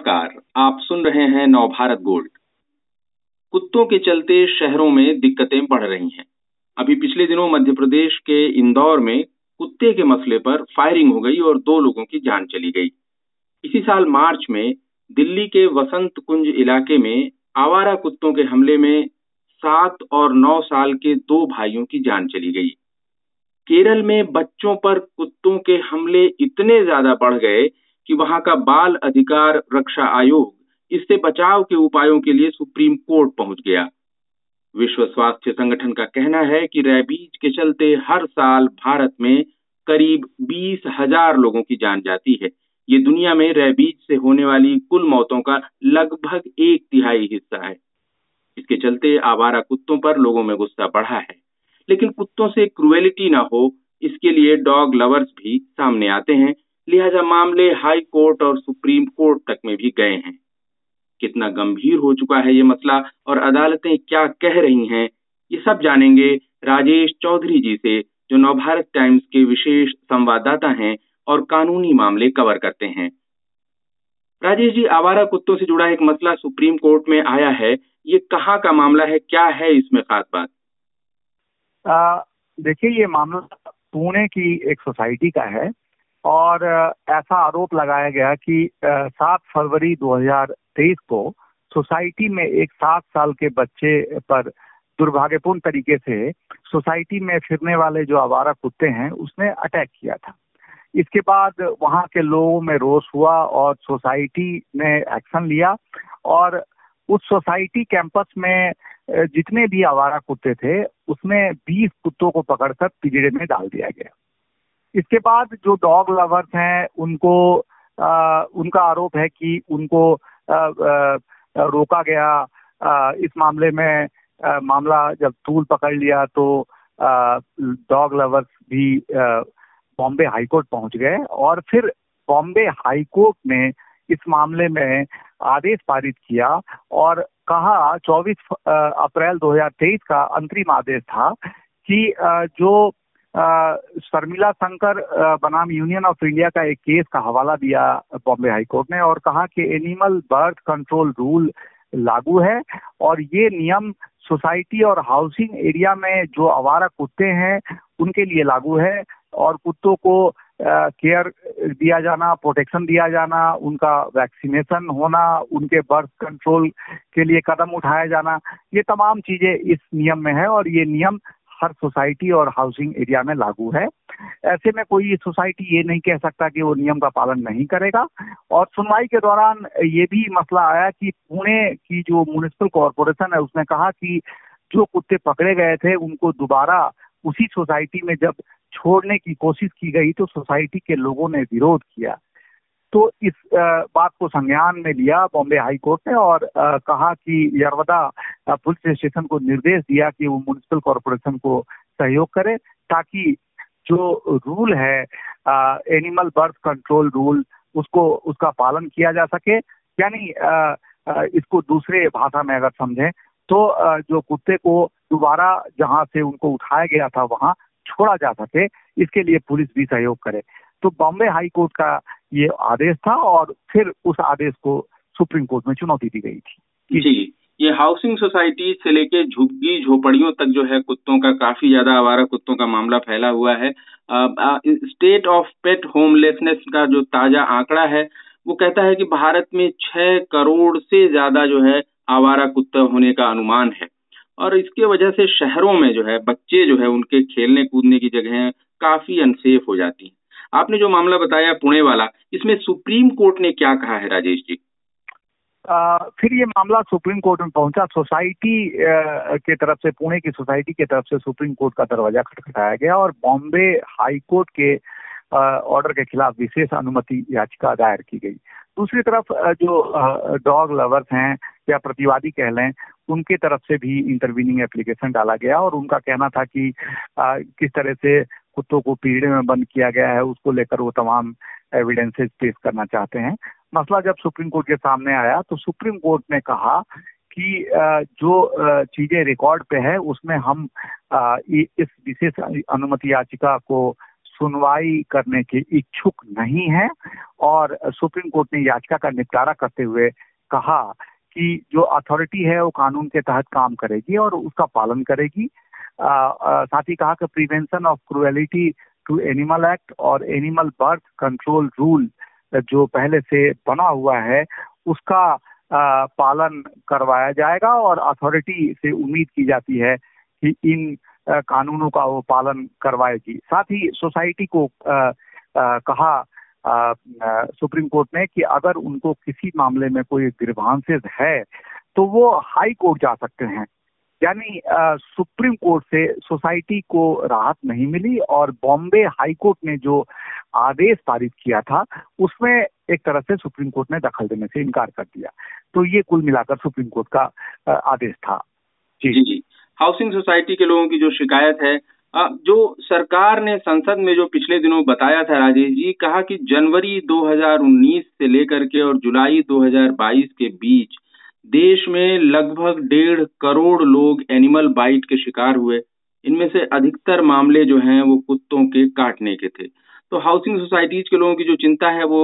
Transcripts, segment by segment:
नमस्कार, आप सुन रहे हैं नवभारत गोल्ड। कुत्तों के चलते शहरों में दिक्कतें बढ़ रही हैं। अभी पिछले दिनों मध्य प्रदेश के इंदौर में कुत्ते के मसले पर फायरिंग हो गई और दो लोगों की जान चली गई। इसी साल मार्च में दिल्ली के वसंत कुंज इलाके में आवारा कुत्तों के हमले में सात और नौ साल के दो भाइयों की जान चली गई। केरल में बच्चों पर कुत्तों के हमले इतने ज़्यादा बढ़ गए कि वहाँ का बाल अधिकार रक्षा आयोग इससे बचाव के उपायों के लिए सुप्रीम कोर्ट पहुँच गया। विश्व स्वास्थ्य संगठन का कहना है कि रैबीज के चलते हर साल भारत में करीब बीस हज़ार लोगों की जान जाती है। ये दुनिया में रैबीज से होने वाली कुल मौतों का लगभग एक तिहाई हिस्सा है। इसके चलते आवारा कुत्तों पर लोगों में गुस्सा बढ़ा है। लेकिन कुत्तों से क्रुएलिटी ना हो, इसके लिए डॉग लवर्स भी सामने आते हैं लिहाजा मामले हाई कोर्ट और सुप्रीम कोर्ट तक में भी गए हैं। कितना गंभीर हो चुका है ये मसला और अदालतें क्या कह रही हैं, ये सब जानेंगे राजेश चौधरी जी से, जो नवभारत टाइम्स के विशेष संवाददाता हैं और कानूनी मामले कवर करते हैं। राजेश जी, आवारा कुत्तों से जुड़ा एक मसला सुप्रीम कोर्ट में आया है। ये कहाँ का मामला है? क्या है इसमें खास बात? देखिए, ये मामला पुणे की एक सोसाइटी का है। और ऐसा आरोप लगाया गया कि सात फरवरी 2023 को सोसाइटी में एक सात साल के बच्चे पर दुर्भाग्यपूर्ण तरीके से सोसाइटी में फिरने वाले जो आवारा कुत्ते हैं, उसने अटैक किया था। इसके बाद वहाँ के लोगों में रोष हुआ और सोसाइटी ने एक्शन लिया और उस सोसाइटी कैंपस में जितने भी आवारा कुत्ते थे, उसमें 20 कुत्तों को पकड़कर पिजड़े में डाल दिया गया। इसके बाद जो डॉग लवर्स हैं उनको आ, उनका आरोप है कि उनको आ, आ, रोका गया। आ, इस मामले में आ, मामला जब तूल पकड़ लिया तो डॉग लवर्स भी बॉम्बे हाईकोर्ट पहुँच गए और फिर बॉम्बे हाईकोर्ट ने इस मामले में आदेश पारित किया और कहा 24 अप्रैल 2023 का अंतरिम आदेश था कि जो शर्मिला शंकर बनाम यूनियन ऑफ़ इंडिया का एक केस का हवाला दिया बॉम्बे हाईकोर्ट ने और कहा कि एनिमल बर्थ कंट्रोल रूल लागू है और ये नियम सोसाइटी और हाउसिंग एरिया में जो आवारा कुत्ते हैं, उनके लिए लागू है और कुत्तों को केयर दिया जाना, प्रोटेक्शन दिया जाना, उनका वैक्सीनेशन होना, उनके बर्थ कंट्रोल के लिए कदम उठाया जाना, ये तमाम चीज़ें इस नियम में है और ये नियम हर सोसाइटी और हाउसिंग एरिया में लागू है। ऐसे में कोई सोसाइटी ये नहीं कह सकता कि वो नियम का पालन नहीं करेगा। और सुनवाई के दौरान ये भी मसला आया कि पुणे की जो म्यूनिसिपल कॉरपोरेशन है, उसने कहा कि जो कुत्ते पकड़े गए थे, उनको दोबारा उसी सोसाइटी में जब छोड़ने की कोशिश की गई तो सोसाइटी के लोगों ने विरोध किया। तो इस बात को संज्ञान में लिया बॉम्बे हाई कोर्ट ने और कहा कि यरवदा पुलिस स्टेशन को निर्देश दिया कि वो म्यूनिसिपल कॉरपोरेशन को सहयोग करे ताकि जो रूल है एनिमल बर्थ कंट्रोल रूल उसको, उसका पालन किया जा सके। यानी इसको दूसरे भाषा में अगर समझें तो जो कुत्ते को दोबारा जहाँ से उनको उठाया गया था, वहाँ छोड़ा जा सके। इसके लिए पुलिस भी सहयोग करे। तो बॉम्बे हाई कोर्ट का ये आदेश था और फिर उस आदेश को सुप्रीम कोर्ट में चुनौती दी गई थी। जी। ये हाउसिंग सोसाइटी से लेके झुग्गी झोपड़ियों तक जो है कुत्तों का काफ़ी ज़्यादा आवारा कुत्तों का मामला फैला हुआ है। स्टेट ऑफ़ पेट होमलेसनेस का जो ताज़ा आंकड़ा है, वो कहता है कि भारत में छह करोड़ से ज़्यादा जो है आवारा कुत्ता होने का अनुमान है। और इसके वजह से शहरों में जो है बच्चे जो है उनके खेलने कूदने की जगह काफ़ी अनसेफ हो जाती है। आपने जो मामला बताया पुणे वाला, इसमें सुप्रीम कोर्ट ने क्या कहा है राजेश जी? फिर ये मामला सुप्रीम कोर्ट में पहुँचा। सोसाइटी के तरफ़ से पुणे की सोसाइटी के तरफ़ से सुप्रीम कोर्ट का दरवाज़ा खटखटाया गया और बॉम्बे हाई कोर्ट के ऑर्डर के खिलाफ विशेष अनुमति याचिका दायर की गई। दूसरी तरफ़ जो डॉग लवर्स हैं या प्रतिवादी कह लें उनके तरफ़ से भी इंटरवीनिंग एप्लीकेशन डाला गया और उनका कहना था कि आ, किस तरह से कुत्तों को पीड़े में बंद किया गया है उसको लेकर वो तमाम एविडेंसेस पेश करना चाहते हैं। मसला जब सुप्रीम कोर्ट के सामने आया तो सुप्रीम कोर्ट ने कहा कि जो चीज़ें रिकॉर्ड पे है, उसमें हम इस विशेष अनुमति याचिका को सुनवाई करने के इच्छुक नहीं है और सुप्रीम कोर्ट ने याचिका का निपटारा करते हुए कहा कि जो अथॉरिटी है, वो कानून के तहत काम करेगी और उसका पालन करेगी। साथ ही कहा कि prevention of cruelty to animal act और एनिमल बर्थ कंट्रोल रूल जो पहले से बना हुआ है, उसका पालन करवाया जाएगा और अथॉरिटी से उम्मीद की जाती है कि इन कानूनों का वो पालन करवाएगी। साथ ही सोसाइटी को कहा सुप्रीम कोर्ट ने कि अगर उनको किसी मामले में कोई ग्रीवांसेस है तो वो हाई कोर्ट जा सकते हैं। यानी सुप्रीम कोर्ट से सोसाइटी को राहत नहीं मिली और बॉम्बे हाई कोर्ट ने जो आदेश पारित किया था, उसमें एक तरह से सुप्रीम कोर्ट ने दखल देने से इनकार कर दिया। तो ये कुल मिलाकर सुप्रीम कोर्ट का आदेश था। जी। जी जी। हाउसिंग सोसाइटी के लोगों की जो शिकायत है जो सरकार ने संसद में जो पिछले दिनों बताया था, राजेश जी, कहा कि जनवरी 2019 से लेकर के और जुलाई 2022 के बीच देश में लगभग डेढ़ करोड़ लोग एनिमल बाइट के शिकार हुए। इनमें से अधिकतर मामले जो हैं, वो कुत्तों के काटने के थे। तो हाउसिंग सोसाइटीज के लोगों की जो चिंता है वो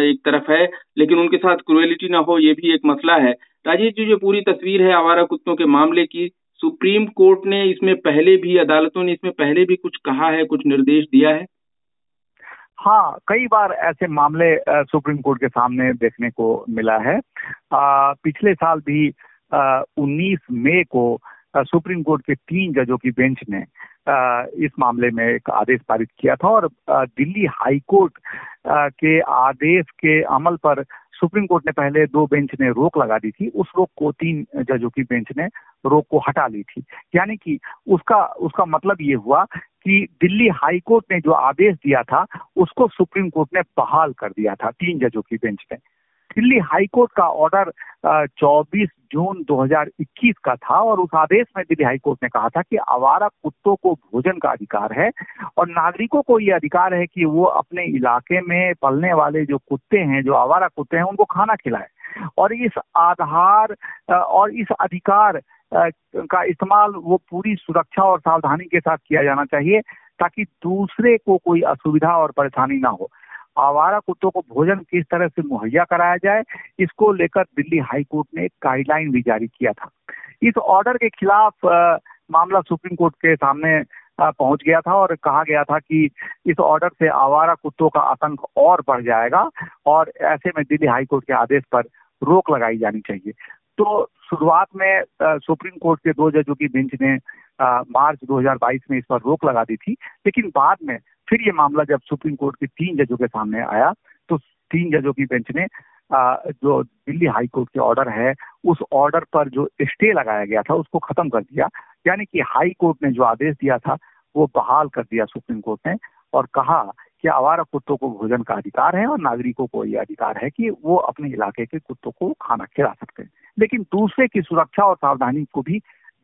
एक तरफ़ है लेकिन उनके साथ क्रुएलिटी ना हो ये भी एक मसला है। राजीव जी जो पूरी तस्वीर है आवारा कुत्तों के मामले की सुप्रीम कोर्ट ने इसमें पहले भी अदालतों ने इसमें पहले भी कुछ कहा है कुछ निर्देश दिया है? हाँ कई बार ऐसे मामले सुप्रीम कोर्ट के सामने देखने को मिला है। आ, पिछले साल भी उन्नीस मई को सुप्रीम कोर्ट के तीन जजों की बेंच ने इस मामले में एक आदेश पारित किया था और दिल्ली हाई कोर्ट के आदेश के अमल पर सुप्रीम कोर्ट ने पहले दो बेंच ने रोक लगा दी थी, उस रोक को तीन जजों की बेंच ने रोक को हटा ली थी। यानी कि उसका उसका मतलब ये हुआ कि दिल्ली हाई कोर्ट ने जो आदेश दिया था, उसको सुप्रीम कोर्ट ने बहाल कर दिया था तीन जजों की बेंच ने। दिल्ली हाई कोर्ट का ऑर्डर 24 जून 2021 का था और उस आदेश में दिल्ली हाई कोर्ट ने कहा था कि आवारा कुत्तों को भोजन का अधिकार है और नागरिकों को ये अधिकार है कि वो अपने इलाके में पलने वाले जो कुत्ते हैं, जो आवारा कुत्ते हैं, उनको खाना खिलाए। और इस आधार और इस अधिकार का इस्तेमाल वो पूरी सुरक्षा और सावधानी के साथ किया जाना चाहिए ताकि दूसरे को कोई असुविधा और परेशानी ना हो। आवारा कुत्तों को भोजन किस तरह से मुहैया कराया जाए इसको लेकर दिल्ली हाई कोर्ट ने एक गाइडलाइन भी जारी किया था। इस ऑर्डर के खिलाफ आ, मामला सुप्रीम कोर्ट के सामने पहुँच गया था और कहा गया था कि इस ऑर्डर से आवारा कुत्तों का आतंक और बढ़ जाएगा और ऐसे में दिल्ली हाई कोर्ट के आदेश पर रोक लगाई जानी चाहिए। तो शुरुआत में सुप्रीम कोर्ट के दो जजों की बेंच ने मार्च 2022 में इस पर रोक लगा दी थी लेकिन बाद में फिर ये मामला जब सुप्रीम कोर्ट के तीन जजों के सामने आया तो तीन जजों की बेंच ने जो दिल्ली हाई कोर्ट के ऑर्डर है, उस ऑर्डर पर जो स्टे लगाया गया था, उसको खत्म कर दिया। यानी कि हाई कोर्ट ने जो आदेश दिया था, वो बहाल कर दिया सुप्रीम कोर्ट ने और कहा कि आवारा कुत्तों को भोजन का अधिकार है और नागरिकों को ये अधिकार है कि वो अपने इलाके के कुत्तों को खाना खिला सकते हैं। लेकिन दूसरे की सुरक्षा और सावधानी को भी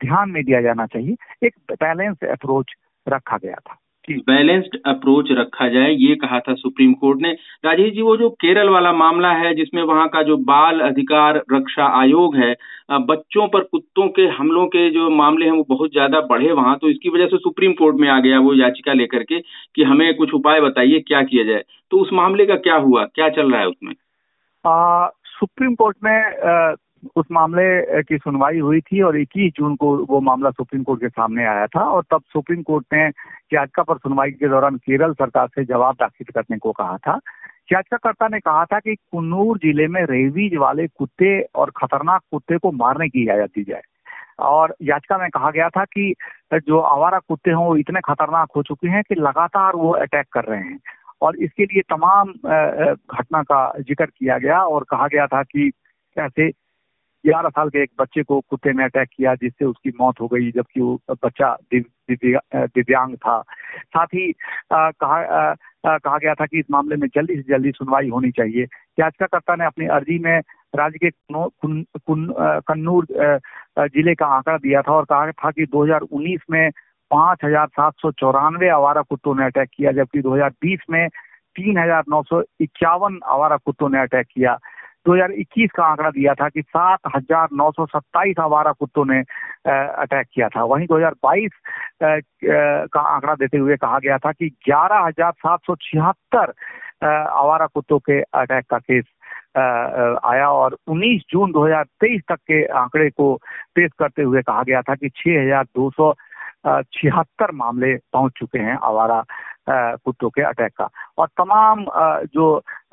ध्यान में दिया जाना चाहिए। एक बैलेंस अप्रोच रखा गया था। बैलेंस्ड अप्रोच रखा जाए ये कहा था सुप्रीम कोर्ट ने। राजेश जी वो जो केरल वाला मामला है जिसमें वहाँ का जो बाल अधिकार रक्षा आयोग है बच्चों पर कुत्तों के हमलों के जो मामले हैं वो बहुत ज़्यादा बढ़े वहाँ तो इसकी वजह से सुप्रीम कोर्ट में आ गया वो याचिका लेकर के कि हमें कुछ उपाय बताइए क्या किया जाए। तो उस मामले का क्या हुआ क्या चल रहा है उसमें? आ, सुप्रीम कोर्ट में उस मामले की सुनवाई हुई थी और 21 जून को वो मामला सुप्रीम कोर्ट के सामने आया था और तब सुप्रीम कोर्ट ने याचिका पर सुनवाई के दौरान केरल सरकार से जवाब दाखिल करने को कहा था। याचिकाकर्ता ने कहा था कि कुन्नूर ज़िले में रेबीज वाले कुत्ते और खतरनाक कुत्ते को मारने की इजाज़त दी जाए। और याचिका में कहा गया था कि जो आवारा कुत्ते हैं वो इतने खतरनाक हो चुके हैं कि लगातार वो अटैक कर रहे हैं। और इसके लिए तमाम घटना का ज़िक्र किया गया और कहा गया था कि कैसे ग्यारह साल के एक बच्चे को कुत्ते ने अटैक किया, जिससे उसकी मौत हो गई, जबकि वो बच्चा दिव्यांग था। साथ ही कहा कहा गया था कि इस मामले में जल्दी से जल्दी सुनवाई होनी चाहिए। याचिकाकर्ता ने अपनी अर्जी में राज्य के कन्नूर ज़िले का आंकड़ा दिया था और कहा था कि 2019 में पाँच हज़ार सात सौ चौरानवे आवारा कुत्तों ने अटैक किया, जबकि 2020 में तीन हज़ार नौ सौ इक्यावन आवारा कुत्तों ने अटैक किया। 2021 का आंकड़ा दिया था कि सात हज़ार नौ सौ सत्ताईस आवारा कुत्तों ने अटैक किया था। वहीं 2022 का आंकड़ा देते हुए कहा गया था कि ग्यारह हज़ार सात सौ छिहत्तर आवारा कुत्तों के अटैक का केस आया और 19 जून 2023 तक के आंकड़े को पेश करते हुए कहा गया था कि छह छिहत्तर मामले पहुँच चुके हैं आवारा कुत्तों के अटैक का। और तमाम जो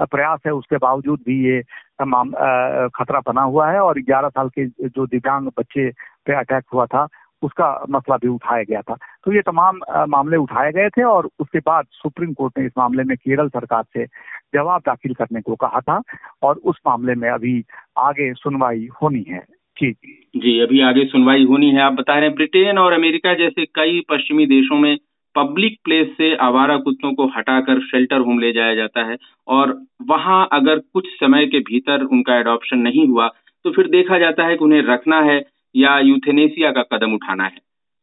प्रयास है उसके बावजूद भी ये खतरा बना हुआ है और 11 साल के जो दिव्यांग बच्चे पे अटैक हुआ था, उसका मसला भी उठाया गया था। तो ये तमाम मामले उठाए गए थे और उसके बाद सुप्रीम कोर्ट ने इस मामले में केरल सरकार से जवाब दाखिल करने को कहा था और उस मामले में अभी आगे सुनवाई होनी है। जी। जी, अभी आगे सुनवाई होनी है। आप बता रहे हैं ब्रिटेन और अमेरिका जैसे कई पश्चिमी देशों में पब्लिक प्लेस से आवारा कुत्तों को हटाकर शेल्टर होम ले जाया जाता है और वहाँ अगर कुछ समय के भीतर उनका एडॉप्शन नहीं हुआ तो फिर देखा जाता है कि उन्हें रखना है या यूथेनेसिया का कदम उठाना है।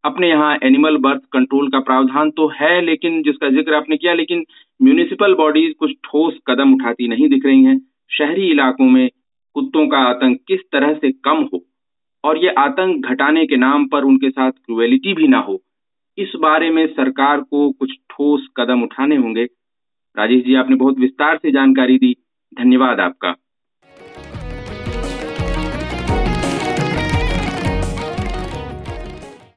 अपने यहाँ एनिमल बर्थ कंट्रोल का प्रावधान तो है, लेकिन जिसका ज़िक्र आपने किया, लेकिन म्यूनिसिपल बॉडीज कुछ ठोस कदम उठाती नहीं दिख रही हैं। शहरी इलाकों में कुत्तों का आतंक किस तरह से कम हो और ये आतंक घटाने के नाम पर उनके साथ क्रुएलिटी भी ना हो इस बारे में सरकार को कुछ ठोस कदम उठाने होंगे। राजेश जी, आपने बहुत विस्तार से जानकारी दी। धन्यवाद आपका।